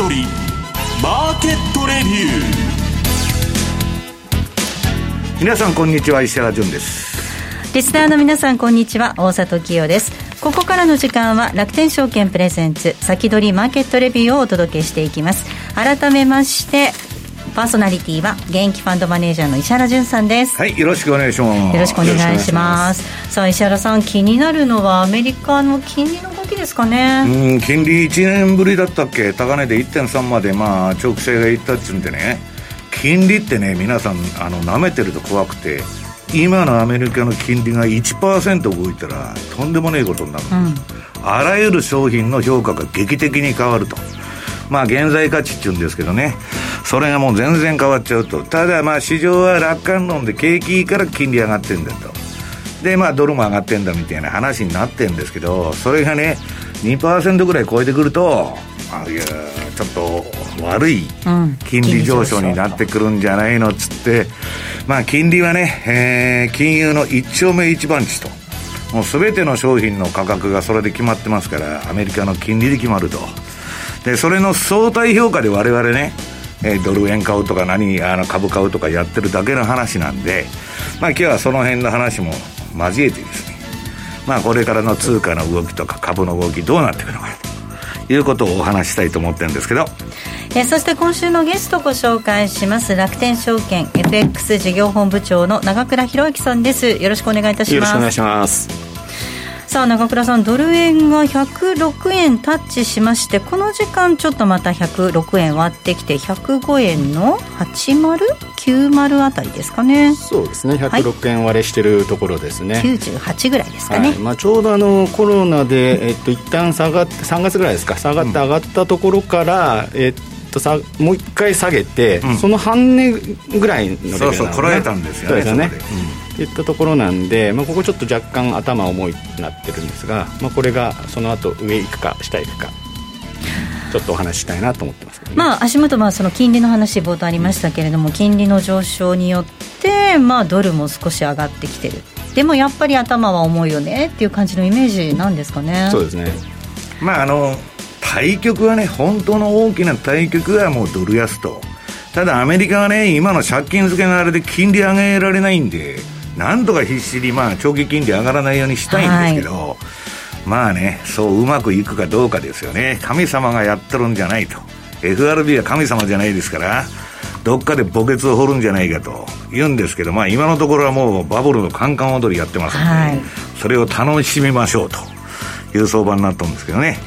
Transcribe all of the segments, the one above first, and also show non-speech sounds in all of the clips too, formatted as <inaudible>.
先取りマーケットレビュー。皆さんこんにちは石原潤です。リスナーの皆さんこんにちは大里清です。ここからの時間は楽天証券プレゼンツ先取りマーケットレビューをお届けしていきます。改めましてパーソナリティは現役ファンドマネージャーの石原潤さんです。はいよろしくお願いします。よろしくお願いします。さあ石原さん気になるのはアメリカの金利の動きですかね。うん金利1年ぶりだったっけ？高値で1.3までまあ長期性がいったっつうんでね。金利ってね皆さんあの舐めてると怖くて今のアメリカの金利が1%動いたらとんでもないことになる、うん、あらゆる商品の評価が劇的に変わると。まあ現在価値っていうんですけどね。それがもう全然変わっちゃうと。ただまあ市場は楽観論で景気いいから金利上がってんだとでまあドルも上がってんだみたいな話になってんですけどそれがね2%ぐらい超えてくるとあいやちょっと悪い金利上昇になってくるんじゃないのっつって、まあ金利はね、えー、金融の一丁目一番地と。もう全ての商品の価格がそれで決まってますからアメリカの金利で決まると。でそれの相対評価で我々ねえー、ドル円買うとか何あの株買うとかやってるだけの話なんで、まあ今日はその辺の話も交えてですね、まあこれからの通貨の動きとか株の動きどうなっていくのかということをお話したいと思ってるんですけど。えー、そして今週のゲストご紹介します。楽天証券 FX 事業本部長の長倉博之さんです。よろしくお願いいたします。よろしくお願いしますさあ中倉さんドル円が106円タッチしましてこの時間ちょっとまた106円割ってきて105円の8090あたりですかね。そうですね。106円割れしてるところですね、はい、98ぐらいですかね、はい、まあ、ちょうどあのコロナで、えっと一旦下がって3月ぐらいですか。下がって上がったところから、うん、えっとさもう一回下げて、うん、その半値ぐらいのレベルなの、ね、そうそうこらえたんですよねそうですね、いったところなんで、まあ、ここちょっと若干頭重いになってるんですが、まあ、これがその後上行くか下行くかちょっとお話ししたいなと思ってます、ね、まあ、足元はその金利の話冒頭ありましたけれども、金利の上昇によって、まあ、ドルも少し上がってきてる。でもやっぱり頭は重いよねっていう感じのイメージなんですかね。そうですね。まああの対局はね本当の大きな対局はもうドル安と。ただアメリカはね今の借金付けのあれで金利上げられないんでなんとか必死に、まあ、長期金利上がらないようにしたいんですけど、はい、まあね、そううまくいくかどうかですよね。神様がやってるんじゃないと。FRB は神様じゃないですから、どっかで墓穴を掘るんじゃないかと言うんですけど、まあ今のところはもうバブルのカンカン踊りやってますので、はい、それを楽しみましょうと。いう相場になったんですけどね。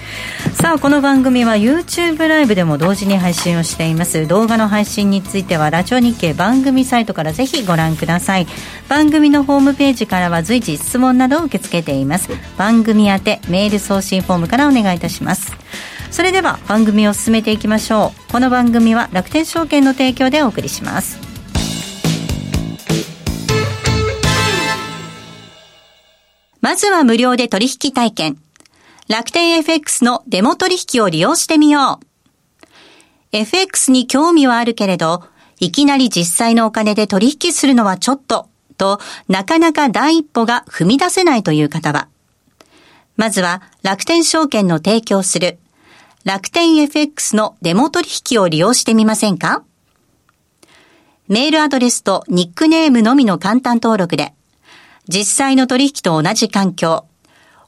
さあこの番組は YouTube ライブでも同時に配信をしています。動画の配信についてはラジオ日経番組サイトからぜひご覧ください。番組のホームページからは随時質問などを受け付けています。番組宛てメール送信フォームからお願いいたします。それでは番組を進めていきましょう。この番組は楽天証券の提供でお送りします。まずは無料で取引体験楽天 FX のデモ取引を利用してみよう。FX に興味はあるけれど、いきなり実際のお金で取引するのはちょっと、となかなか第一歩が踏み出せないという方は、まずは楽天証券の提供する楽天 FX のデモ取引を利用してみませんか？メールアドレスとニックネームのみの簡単登録で、実際の取引と同じ環境、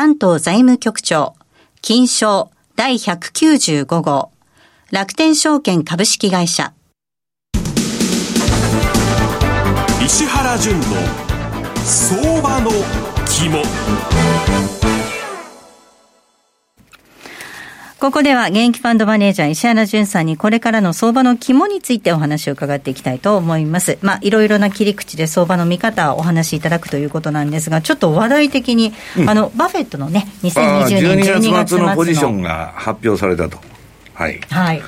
関東財務局長、金賞第195号、楽天証券株式会社。石原淳の相場の肝。ここでは現役ファンドマネージャー石原淳さんにこれからの相場の肝についてお話を伺っていきたいと思います。まあ、いろいろな切り口で相場の見方をお話しいただくということなんですが、ちょっと話題的に、うん、あの、バフェットのね、2020年12月末のポジションが発表されたと。はい。はい。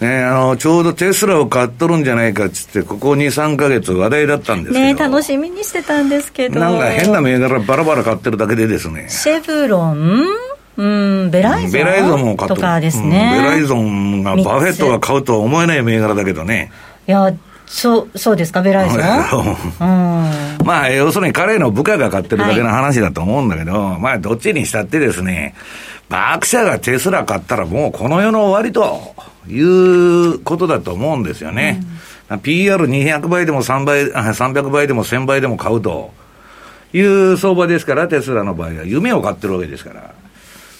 ね、あの、ちょうどテスラを買っとるんじゃないかっつって、ここ2、3か月話題だったんです。ね楽しみにしてたんですけど。なんか変な銘柄バラバラ買ってるだけでですね。シェブロン？うん、ベライゾンベライゾンも買とかですね、うん、ベライゾンがバフェットが買うとは思えない銘柄だけどね。いや、そう、そうですか、ベライゾン？うん、<laughs> まあ、要するに彼の部下が買ってるだけの話だと思うんだけど、はい、まあ、どっちにしたってですね、バークシャがテスラ買ったらもうこの世の終わりということだと思うんですよね。うん、PR200 倍でも3倍、<laughs> 300倍でも1000倍でも買うという相場ですから、テスラの場合は夢を買ってるわけですから。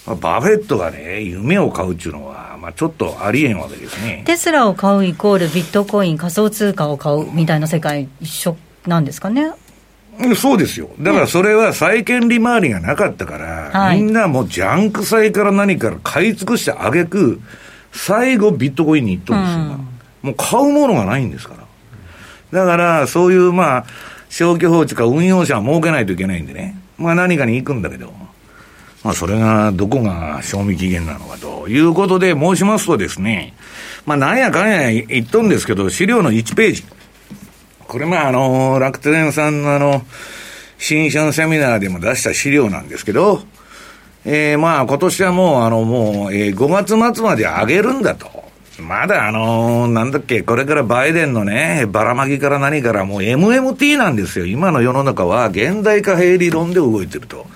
バフェットがね、夢を買うっていうのは、まあ、ちょっとありえんわけですね。テスラを買うイコールビットコイン、仮想通貨を買うみたいな世界一緒なんですかね？そうですよ。だからそれは債券利回りがなかったから、はい、みんなもうジャンク債から何から買い尽くしてあげく、最後ビットコインに行っとるんですよ、うん、もう買うものがないんですから。だから、そういうまあ、消去法とか運用者は儲けないといけないんでね。まあ何かに行くんだけど。まあ、それがどこが賞味期限なのかということで申しますとですね、まあ、なんやかんや言っとんですけど、資料の1ページ。これ、まあ、あの、楽天さんのあの、新春セミナーでも出した資料なんですけど、えー、まあ、今年はもう、あの、もう、えー、5月末まで上げるんだと。まだあの、なんだっけ、これからバイデンのね、ばらまきから何からもう MMT なんですよ。今の世の中は現代化平理論で動いてると。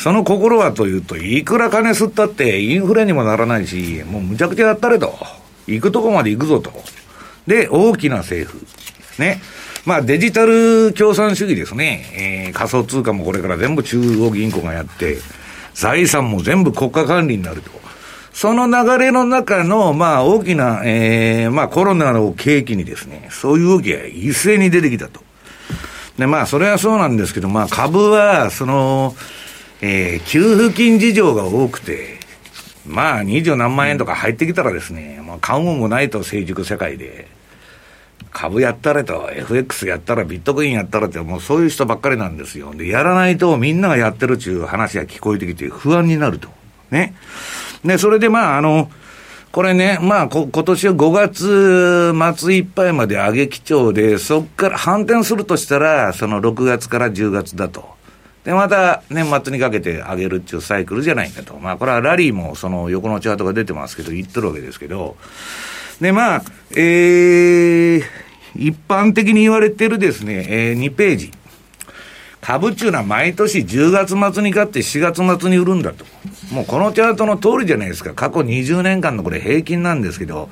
その心はというと、いくら金吸ったってインフレにもならないし、もうむちゃくちゃやったれと。行くとこまで行くぞと。で、大きな政府。ね。まあデジタル共産主義ですね。えー、仮想通貨もこれから全部中央銀行がやって、財産も全部国家管理になると。その流れの中の、まあ大きな、えー、まあコロナの契機にですね、そういう動きが一斉に出てきたと。で、まあそれはそうなんですけど、まあ株は、その、えー、給付金事情が多くて、まあ、二十何万円とか入ってきたらですね、まあ、買うもんもないと、成熟世界で。株やったらと、FX やったら、ビットコインやったらって、もうそういう人ばっかりなんですよ。で、やらないとみんながやってるっていう話が聞こえてきて不安になると。ね。で、それでまあ、あの、これね、まあ、こ、今年は5月末いっぱいまで上げ基調で、そこから反転するとしたら、その6月から10月だと。で、また年末にかけて上げるっていうサイクルじゃないかと。まあ、これはラリーもその横のチャートが出てますけど、言ってるわけですけど、で、まあ、えー、一般的に言われてるですね、えー、2ページ。株っていうのは毎年10月末に買って4月末に売るんだと。もうこのチャートの通りじゃないですか。過去20年間のこれ平均なんですけど、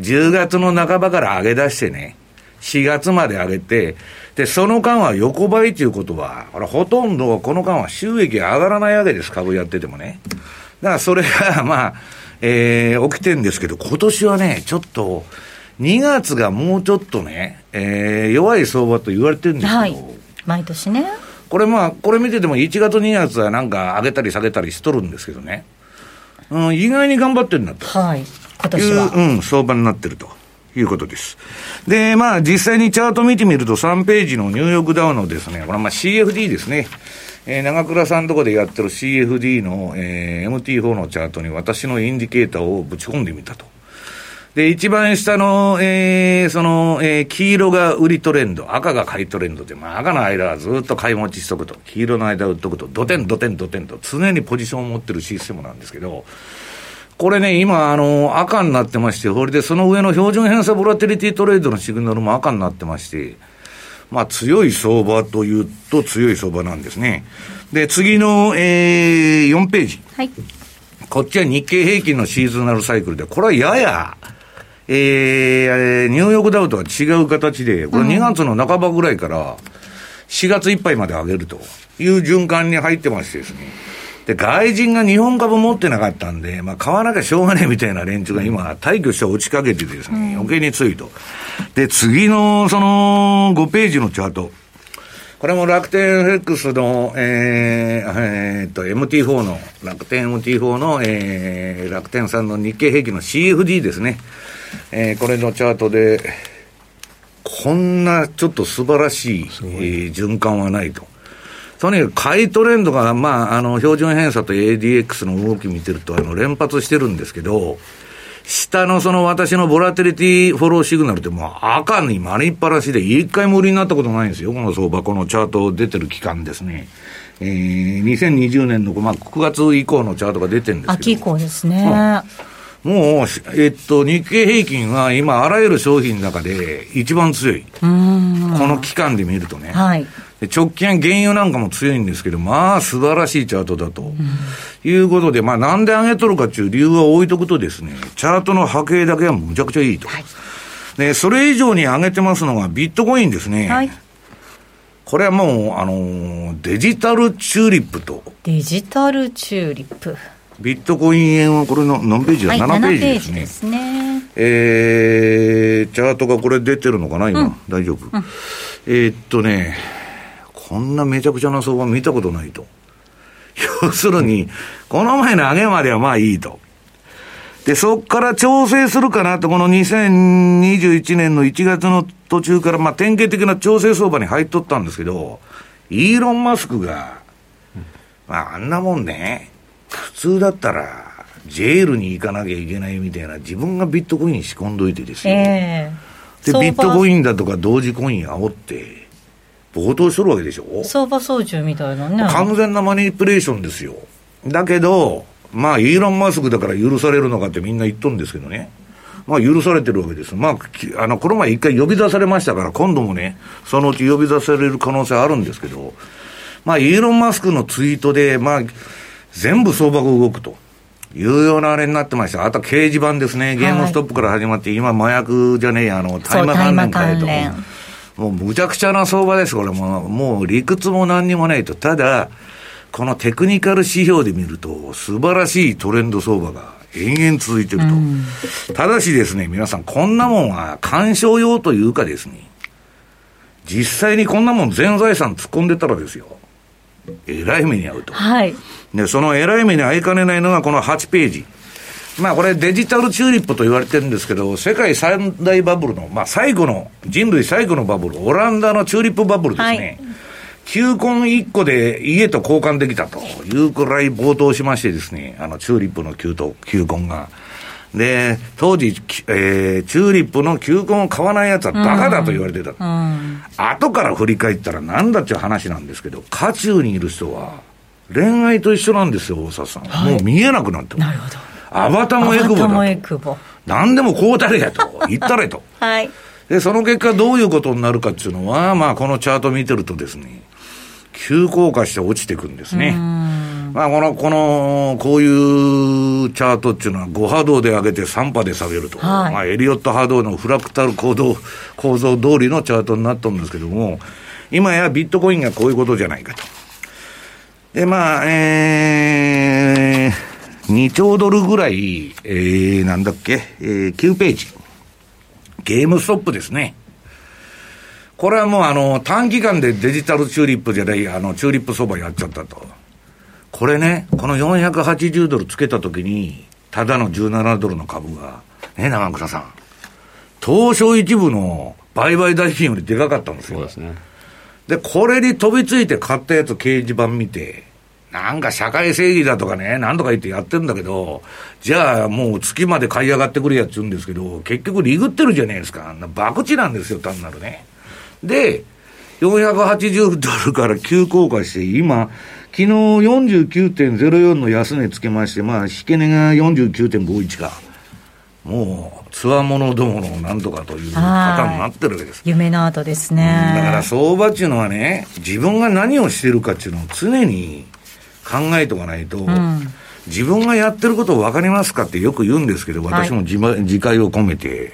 10月の半ばから上げ出してね、4月まで上げて、で、その間は横ばいということは、これほとんどこの間は収益上がらないわけです、株やっててもね。だからそれが、<laughs> まあ、えー、起きてるんですけど、今年はね、ちょっと、2月がもうちょっとね、えー、弱い相場と言われてるんですけど、はい、毎年ね。これまあ、これ見てても1月2月はなんか上げたり下げたりしとるんですけどね。うん、意外に頑張ってるんだと。はい。今年は。うん、相場になってると。いうことです。で、まあ、実際にチャート見てみると、3ページのニューヨークダウのですね、これまあ CFD ですね。えー、長倉さんとこでやってる CFD の、えー、MT4 のチャートに私のインディケーターをぶち込んでみたと。で、一番下の、えー、その、えー、黄色が売りトレンド、赤が買いトレンドで、まあ赤の間はずっと買い持ちしとくと、黄色の間売っとくと、ドテンドテンドテンと常にポジションを持ってるシステムなんですけど、これね、今、あの、赤になってまして、これでその上の標準偏差ボラティリティトレードのシグナルも赤になってまして、まあ強い相場というと強い相場なんですね。で、次の、えー、4ページ。はい。こっちは日経平均のシーズナルサイクルで、これはやや、えー、ニューヨークダウとは違う形で、これ2月の半ばぐらいから4月いっぱいまで上げるという循環に入ってましてですね。で、外人が日本株持ってなかったんで、まあ、買わなきゃしょうがないみたいな連中が今、退去して落ちかけてですね、余計に強いと。で、次の、その、5ページのチャート。これも楽天 FX の、えー、えー、っと、MT4 の、楽天 MT4 の、えー、楽天さんの日経平均の CFD ですね。えー、これのチャートで、こんなちょっと素晴らしい、いえー、循環はないと。とにかく買いトレンドが、まあ、あの、標準偏差と ADX の動き見てると、あの、連発してるんですけど、下のその私のボラテリティフォローシグナルってもう赤に丸いっぱなしで一回も売りになったことないんですよ。この相場、このチャート出てる期間ですね。えー、2020年の、まあ、9月以降のチャートが出てるんですけど。秋以降ですね。うん、もう、えっと、日経平均は今、あらゆる商品の中で一番強い。この期間で見るとね。はい。直近原油なんかも強いんですけど、まあ素晴らしいチャートだと。いうことで、まあなんで上げとるかっていう理由は置いとくとですね、チャートの波形だけはむちゃくちゃいいと。はい、で、それ以上に上げてますのがビットコインですね。はい、これはもう、あの、デジタルチューリップと。デジタルチューリップ。ビットコイン円はこれの何ページだ、はい、7ページですね。ですね。えー、チャートがこれ出てるのかな、今？うん、大丈夫？うん、えー、っとね、こんなめちゃくちゃな相場見たことないと。要するに、この前の上げまではまあいいと。で、そっから調整するかなって、この2021年の1月の途中から、まあ典型的な調整相場に入っとったんですけど、イーロン・マスクが、まああんなもんね、普通だったら、ジェールに行かなきゃいけないみたいな、自分がビットコイン仕込んどいてですよ。えー、で、ビットコインだとか同時コイン煽って、暴騰しとるわけでしょ？相場操縦みたいなね。完全なマニピュレーションですよ。だけど、まあ、イーロン・マスクだから許されるのかってみんな言っとるんですけどね。まあ、許されてるわけです。まあ、あの、この前一回呼び出されましたから、今度もね、そのうち呼び出される可能性あるんですけど、まあ、イーロン・マスクのツイートで、まあ、全部相場が動くと。いうようなあれになってました。あと掲示板ですね。ゲームストップから始まって、今麻薬じゃねえや、あの、大麻関連かえと。もうむちゃくちゃな相場です、これも。もう理屈も何にもないと。ただ、このテクニカル指標で見ると、素晴らしいトレンド相場が延々続いてると。うん、ただしですね、皆さん、こんなもんは鑑賞用というかですね、実際にこんなもん全財産突っ込んでたらですよ、えらい目に遭うと。はい。で、そのえらい目に遭いかねないのがこの8ページ。まあこれデジタルチューリップと言われてるんですけど、世界三大バブルの、まあ最後の、人類最後のバブル、オランダのチューリップバブルですね。はい球根1個で家と交換できたというくらい冒頭しましてですね、あの、チューリップの球と球根が。で、当時、えー、チューリップの球根を買わない奴はバカだと言われてた。うんうん、後から振り返ったらなんだっていう話なんですけど、渦中にいる人は、恋愛と一緒なんですよ、大札さん。はい、もう見えなくなってなるほど。アバタもエクボだと。もエクボ。何でもこうたれやと。<laughs> 言ったれと。はい。で、その結果どういうことになるかっていうのは、まあこのチャート見てるとですね、急降下して落ちていくんですね。まあこの、この、こういうチャートっていうのは5波動で上げて3波で下げると。はい、まあエリオット波動のフラクタル構造、構造通りのチャートになったんですけども、今やビットコインがこういうことじゃないかと。で、まあ、えー、2兆ドルぐらい、えー、なんだっけ、えー、9ページ。ゲームストップですね。これはもうあの、短期間でデジタルチューリップじゃない、あの、チューリップ相場やっちゃったと。これね、この480ドルつけたときに、ただの17ドルの株が、ね、長草さん。東証一部の売買代金よりでかかったんですよ。そうですね。で、これに飛びついて買ったやつ掲示板見て、なんか社会正義だとかね、なんとか言ってやってるんだけど、じゃあもう月まで買い上がってくるやつ言うんですけど、結局リグってるじゃないですか。あんな博打なんですよ、単なるね。で、480ドルから急降下して、今、昨日49.04の安値つけまして、まあ、引け値が49.51か。もう、つわものどものなんとかというパターンになってるわけです。夢の後ですね。だから相場っていうのはね、自分が何をしてるかっていうのを常に考えておかないと、うん、自分がやってること分かりますかってよく言うんですけど、私も自,、自戒を込めて、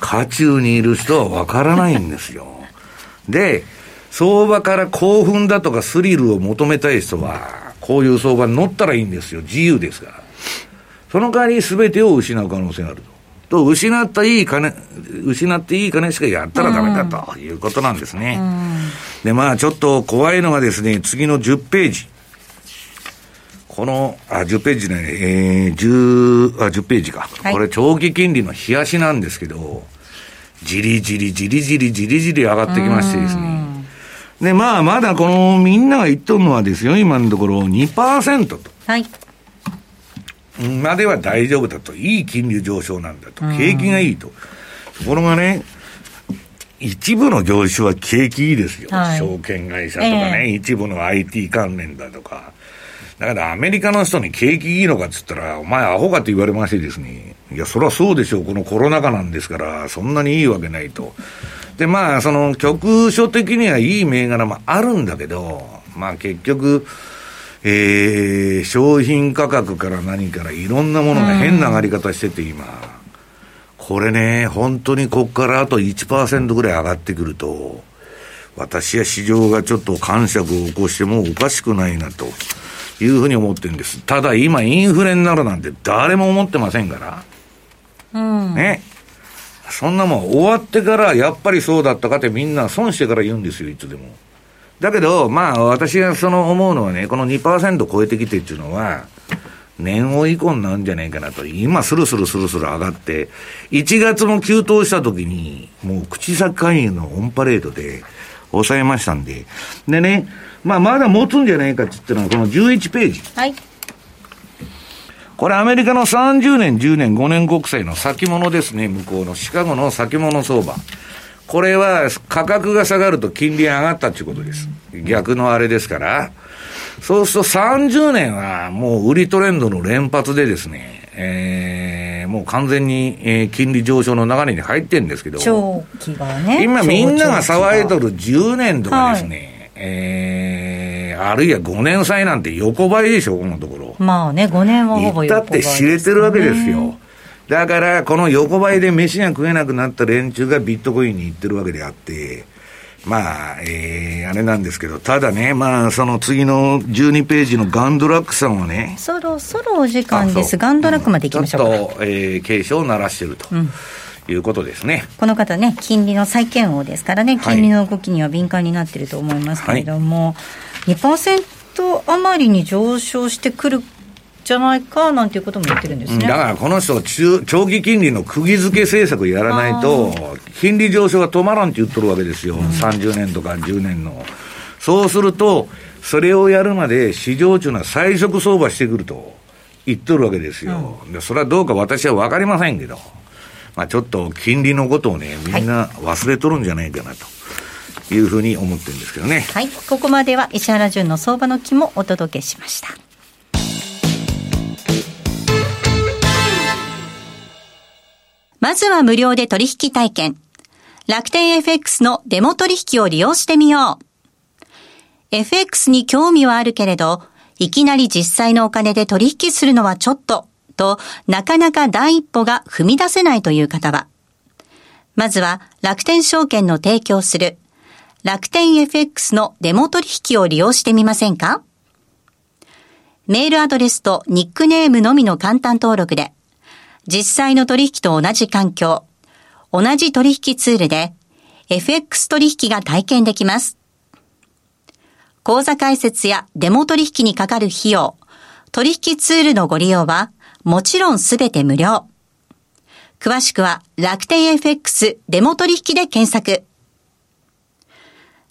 渦中にいる人は分からないんですよ。<laughs> で、相場から興奮だとかスリルを求めたい人は、こういう相場に乗ったらいいんですよ。自由ですから。その代わり全てを失う可能性があると。と、失ったいい金、失っていい金しかやったらダメだということなんですね。で、まあちょっと怖いのがですね、次の10ページ。この、あ、10ページね、えー、10、あ、10ページか。はいこれ長期金利の冷やしなんですけど、じりじりじりじりじりじり上がってきましてですね。で、まあ、まだこの、みんなが言っとるのはですよ、今のところ2%と。はい。までは大丈夫だと。いい金利上昇なんだと。景気がいいと。ところがね、一部の業種は景気いいですよ。はい証券会社とかね、え一部の IT 関連だとか。だからアメリカの人に景気いいのかっつったら、お前アホかって言われましてですね。いや、そりゃそうでしょう。このコロナ禍なんですから、そんなにいいわけないと。で、まあ、その局所的にはいい銘柄もあるんだけど、まあ結局、えー、商品価格から何からいろんなものが変な上がり方してて今、これね、本当にここからあと1%ぐらい上がってくると、私や市場がちょっと感触を起こしてもおかしくないなというふうに思ってるんです。ただ今インフレになるなんて誰も思ってませんから。うん。ね。そんなもん終わってからやっぱりそうだったかってみんな損してから言うんですよ、いつでも。だけど、まあ私がその思うのはね、この2%超えてきてっていうのは、年後以降になるんじゃないかなと。今スルスルスルスル上がって、1月も急騰した時に、もう口先介入のオンパレードで抑えましたんで。でね、まあまだ持つんじゃないかって言ったのはこの11ページ。はい。これアメリカの30年、10年、5年国債の先物ですね、向こうのシカゴの先物相場。これは価格が下がると金利が上がったっていうことです。逆のあれですから。そうすると30年はもう売りトレンドの連発でですね、えー、もう完全に、えー金利上昇の流れに入ってるんですけど。長期がね。今みんなが騒いとる。る10年とかですね、えー、あるいは5年債なんて横ばいでしょ、このところ。まあね、5年はほぼ言ったって知れてるわけですよ。だから、この横ばいで飯が食えなくなった連中がビットコインに行ってるわけであって、まあ、えー、あれなんですけど、ただね、まあ、その次の12ページのガンドラックさんはね、そろそろお時間です。ガンドラックまで行きましょうか。ちょっと、えー、警鐘を鳴らしてると、いうことですね。この方ね、金利の債券王ですからね、はい金利の動きには敏感になっていると思いますけれども、2%余りに上昇してくるじゃないかなんていうことも言ってるんですね。だからこの人中、長期金利の釘付け政策やらないと、金利上昇が止まらんって言っとるわけですよ、30年とか10年の。そうすると、それをやるまで市場中のは最速相場してくると言っとるわけですよ。でそれはどうか私は分かりませんけど、まあ、ちょっと金利のことをね、みんな忘れとるんじゃないかなといいうふうに思ってるんですけどね。はい。ここまでは石原潤の相場の木もお届けしました。まずは無料で取引体験。楽天 FX のデモ取引を利用してみよう。FX に興味はあるけれど、いきなり実際のお金で取引するのはちょっと、と、なかなか第一歩が踏み出せないという方は、まずは楽天証券の提供する楽天 FX のデモ取引を利用してみませんか？メールアドレスとニックネームのみの簡単登録で、実際の取引と同じ環境、同じ取引ツールで、FX 取引が体験できます。口座開設やデモ取引にかかる費用、取引ツールのご利用は、もちろんすべて無料。詳しくは楽天 FX デモ取引で検索。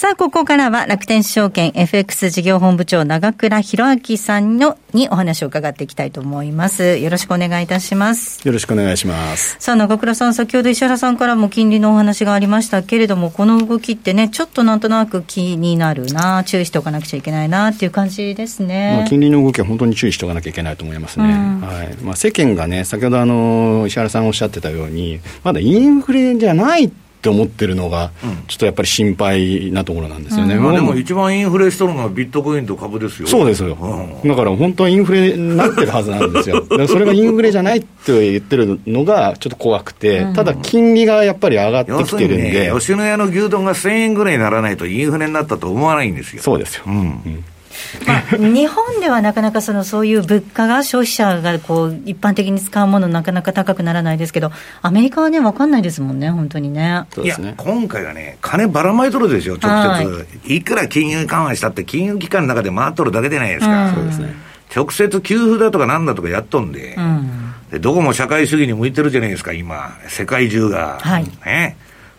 さあ、ここからは楽天証券 FX 事業本部長長倉博明さんのにお話を伺っていきたいと思います。よろしくお願いいたします。よろしくお願いします。さあ、長倉さん、先ほど石原さんからも金利のお話がありましたけれども、この動きってね、ちょっとなんとなく気になるな、注意しておかなくちゃいけないなっていう感じですね。まあ、金利の動きは本当に注意しておかなきゃいけないと思いますね。うん、はいまあ、世間がね、先ほどあの石原さんおっしゃってたように、まだインフレじゃないって思ってるのが、ちょっとやっぱり心配なところなんですよね、うん。まあ、でも一番インフレしとるのはビットコインと株ですよ。そうですよ、うん、だから本当はインフレになってるはずなんですよ、<laughs> それがインフレじゃないって言ってるのがちょっと怖くて、ただ金利がやっぱり上がってきてるんで、ね、吉野家の牛丼が1000円ぐらいにならないと、インフレになったと思わないんですよ。そうですよ、うんまあ、日本ではなかなかそのそういう物価が消費者がこう一般的に使うものなかなか高くならないですけど、アメリカはね、分かんないですもんね、本当にね。いや、今回はね、金ばらまいとるでしょ、直接。いくら金融緩和したって、金融機関の中で回っとるだけでないですか。そうですね。直接給付だとかなんだとかやっとんで、うん、でどこも社会主義に向いてるじゃないですか、今、世界中が。はい、ね。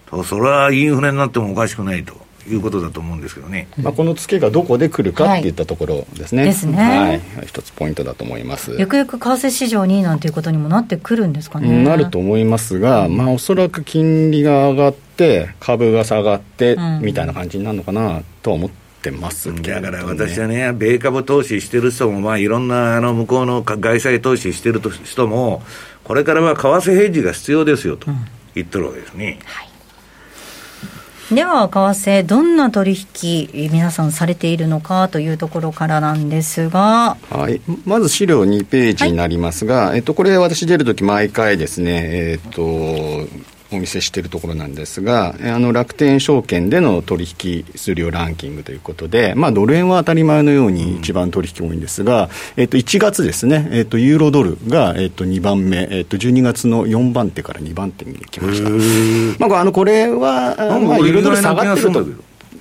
と、それはインフレになってもおかしくないと。いうことだと思うんですけどね、まあ、このツケがどこで来るかってい。ったところですね、はい、ですね、はい、一つポイントだと思います。ゆくゆく為替市場になんていうことにもなってくるんですかね。なると思いますが、まあ、おそらく金利が上がって、株が下がって、みたいな感じになるのかなとは思って。ますだから私はね、米株投資してる人も、まあ、いろんなあの向こうの外債投資してる人も、これからは為替ヘッジが必要ですよと言ってるわけですね。うんはいでは、為替、どんな取引皆さんされているのかというところからなんですが、はい、まず資料2ページになりますが、はい、えっと、これ、私出るとき、毎回ですね、えっと、お見せしているところなんですが、あの楽天証券での取引数量ランキングということで、まあ、ドル円は当たり前のように一番取引多いんですが、えっと、1月ですね、えっと、ユーロドルが、えっと、2番目、えっと、12月の4番手から2番手に来ました。まあ、あのこれは、まあ、ユーロドル下がってると。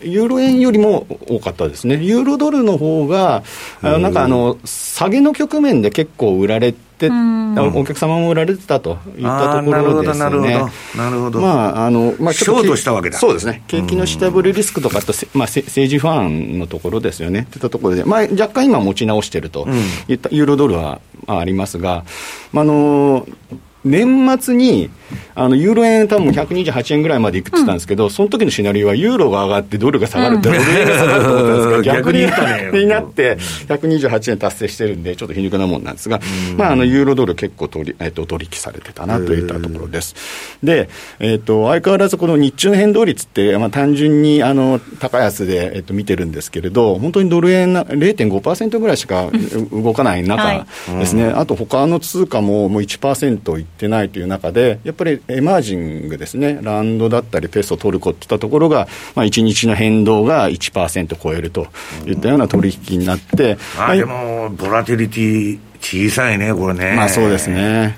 ユーロ円よりも多かったですね、ユーロドルの方が、なんかあの下げの局面で結構売られて、お客様も売られてたといったところですね。なるほど、なるほど。まあ、あの、まあ、ショートしたわけだ。そうですね。景気の下振れリスクとかと、まあ、政治不安のところですよね。といったところで、まあ、若干今持ち直してるといったユーロドルはありますが、まあ、あの、年末にあのユーロ円、多分128円ぐらいまでいくって言ったんですけど、うん、その時のシナリオは、ユーロが上がってドルが下がるって、ドル円が下がると思ったんですけど、<laughs> 逆にになって、128円達成してるんで、ちょっと皮肉なもんなんですが、まあ、あのユーロドル結構取り、えー、と取引されてたなといったところです。で、えーと、相変わらずこの日中変動率って、まあ、単純にあの高安で、えー、と見てるんですけれど、本当にドル円0.5%ぐらいしか動かない中ですね、はい、あと他の通貨ももう1%いってないという中で、やっぱりエマージングですね、ランドだったりペソ、トルコっていったところが、まあ、1日の変動が1%超えるといったような取引になって、まあ、でも、ボラティリティ小さいね、これね。まあそうですね。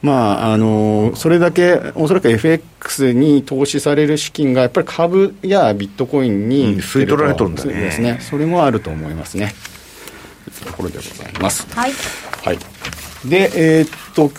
まあ、あのそれだけおそらく FX に投資される資金がやっぱり株やビットコインに、吸い取られとるんだね。ですね。それもあると思いますね。ところでございます。はい、はい、でえー、っと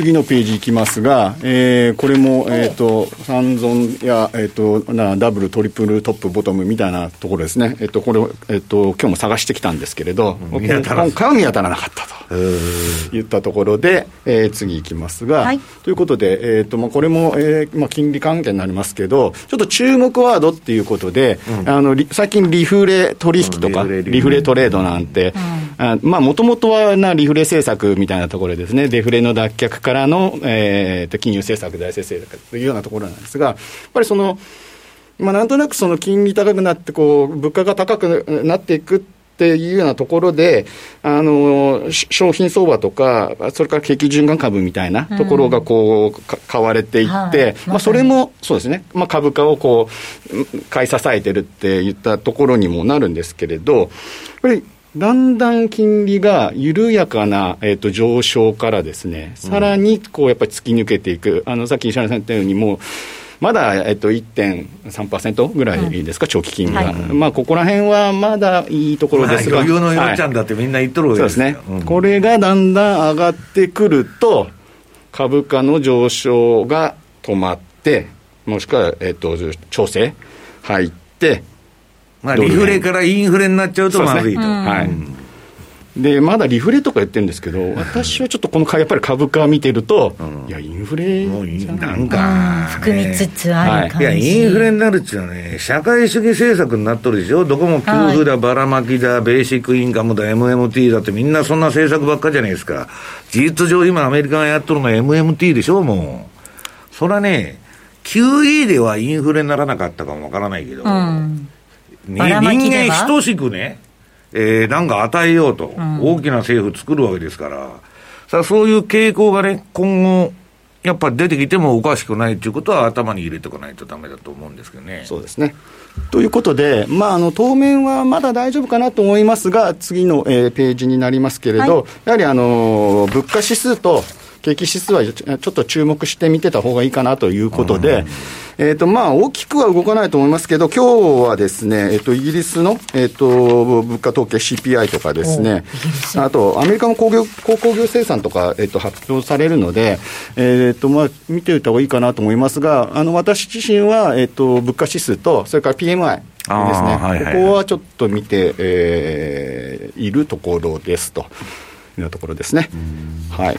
次のページいきますが、えー、これも、えーと、三尊や、えーと、なダブル、トリプル、トップ、ボトムみたいなところですね、えーと、これを、えー、と今日も探してきたんですけれど、今回は見当たらなかったといったところで、えー、次いきますが、はい、ということで、えーとまあ、これも、えーまあ、金利関係になりますけど、ちょっと注目ワードっていうことで、うん、あの最近、リフレ取引とか、うん、リフレトレードなんて、もともとはなリフレ政策みたいなところですね、デフレの脱却からの、えー、金融政策、財政政策というようなところなんですが、やっぱりその、まあ、なんとなくその金利高くなって、こう、物価が高くなっていくっていうようなところで、あの、商品相場とか、それから景気循環株みたいなところがこう、うん、買われていって、はい、まあ、それも、そうですね、まあ、株価をこう、買い支えてるって言ったところにもなるんですけれど、やっぱり、だんだん金利が緩やかな、えーと、上昇からですね、さらにこうやっぱり突き抜けていく、あのさっき石原さん言ったように、もうまだ、えっと、1.3%ぐらいですか、長期金利が、まあ、ここら辺はまだいいところですが、余裕のよっちゃんだってみんな言っとるわけですね、これがだんだん上がってくると、株価の上昇が止まって、もしくは、えっと、調整入って、まあ、リフレからインフレになっちゃうとまずいと。はい。でまだリフレとか言ってるんですけど、私はちょっとこのやっぱり株価見てると、うん、いや、インフレもうなんか、含みつつある感じ、はい、いや、インフレになるっていうのはね、社会主義政策になっとるでしょ、どこも給付だ、ばらまきだ、ベーシックインカムだ、MMT だって、みんなそんな政策ばっかじゃないですか、事実上、今、アメリカがやっとるのは MMT でしょ、もう。それはね、QE ではインフレにならなかったかもわからないけど、うん、人間等しくね、えー、なんか与えようと、大きな政府作るわけですから、さあそういう傾向がね、今後、やっぱ出てきてもおかしくないということは頭に入れておかないとだめだと思うんですけどね。そうですね。ということで、まあ、あの当面はまだ大丈夫かなと思いますが、次の、えー、ページになりますけれど、はい、やはりあの物価指数と景気指数はちょっと注目して見てた方がいいかなということで、えっ、ー、と、まあ、大きくは動かないと思いますけど、今日はですね、えっ、ー、と、イギリスの、えっ、ー、と、物価統計 CPI とかですね、あと、アメリカの工業、鉱工業生産とか、えっ、と、発表されるので、えっ、と、まあ、見ておいた方がいいかなと思いますが、あの、私自身は、えっ、と、物価指数と、それから PMI、ですね、はいはい、ここはちょっと見て、えー、いるところですと。いうところですね。はい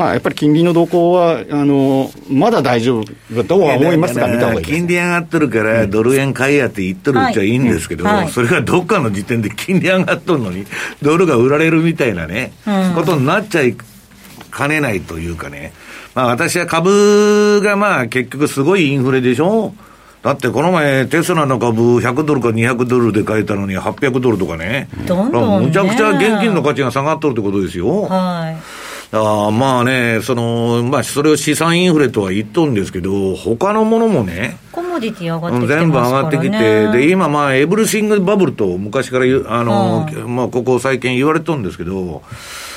まあ、やっぱり金利の動向は、あのまだ大丈夫だとは思いますが、見た方がいい金利上がってるから、ドル円買いやって言ってるうちはいいんですけど、はい、それがどっかの時点で金利上がっとるのに、<laughs> ドルが売られるみたいなね、うん、ことになっちゃいかねないというかね、まあ、私は株がまあ結局すごいインフレでしょ？だってこの前、テスラの株100ドルか200ドルで買えたのに800ドルとかね。どんどん、ね、むちゃくちゃ現金の価値が下がっとるってことですよ。はい。あまあね、その、まあ、それを資産インフレとは言っとるんですけど、他のものもね、コモディティ上がってきて、ね、全部上がってきて、で、今、まあ、エブリシングバブルと昔からあの、まあ、ここ最近言われてるんですけど、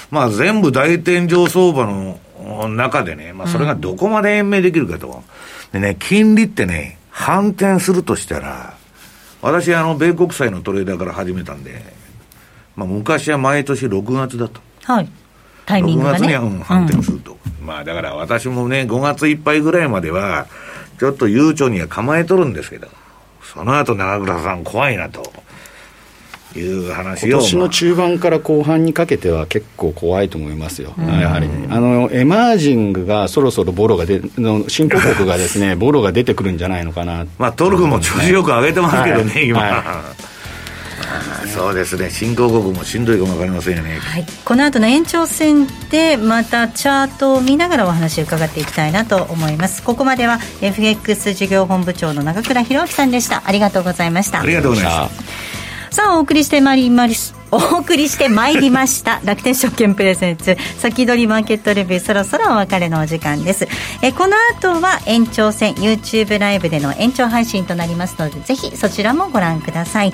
まあ、全部大天井相場の中でね、まあ、それがどこまで延命できるかと。でね、金利ってね、反転するとしたら、私、あの、米国債のトレーダーから始めたんで、まあ、昔は毎年6月だと。はい。タイミングが、ね、6月には、うん、反転すると、うん、まあだから私もね、5月いっぱいぐらいまでは、ちょっと悠長には構えとるんですけど、その後長倉さん、怖いなと。いう話今年の中盤から後半にかけては結構怖いと思いますよ、やはり、あのエマージングがそろそろボロが出の新興国がですねボロが出てくるんじゃないのかな、まあ、トルコも調子よく上げてますけどね、はい、今。はいそうですね。新興国もしんどいかも分かりませんよね、はい、この後の延長戦でまたチャートを見ながらお話を伺っていきたいなと思います。ここまでは FX 事業本部長の長倉弘明さんでした。ありがとうございました。ありがとうございました。さあお送りしてまいります <laughs> お送りしてまいりました。楽天証券プレゼンツ。先取りマーケットレビューそろそろお別れのお時間です。えこの後は延長戦 YouTube ライブでの延長配信となりますのでぜひそちらもご覧ください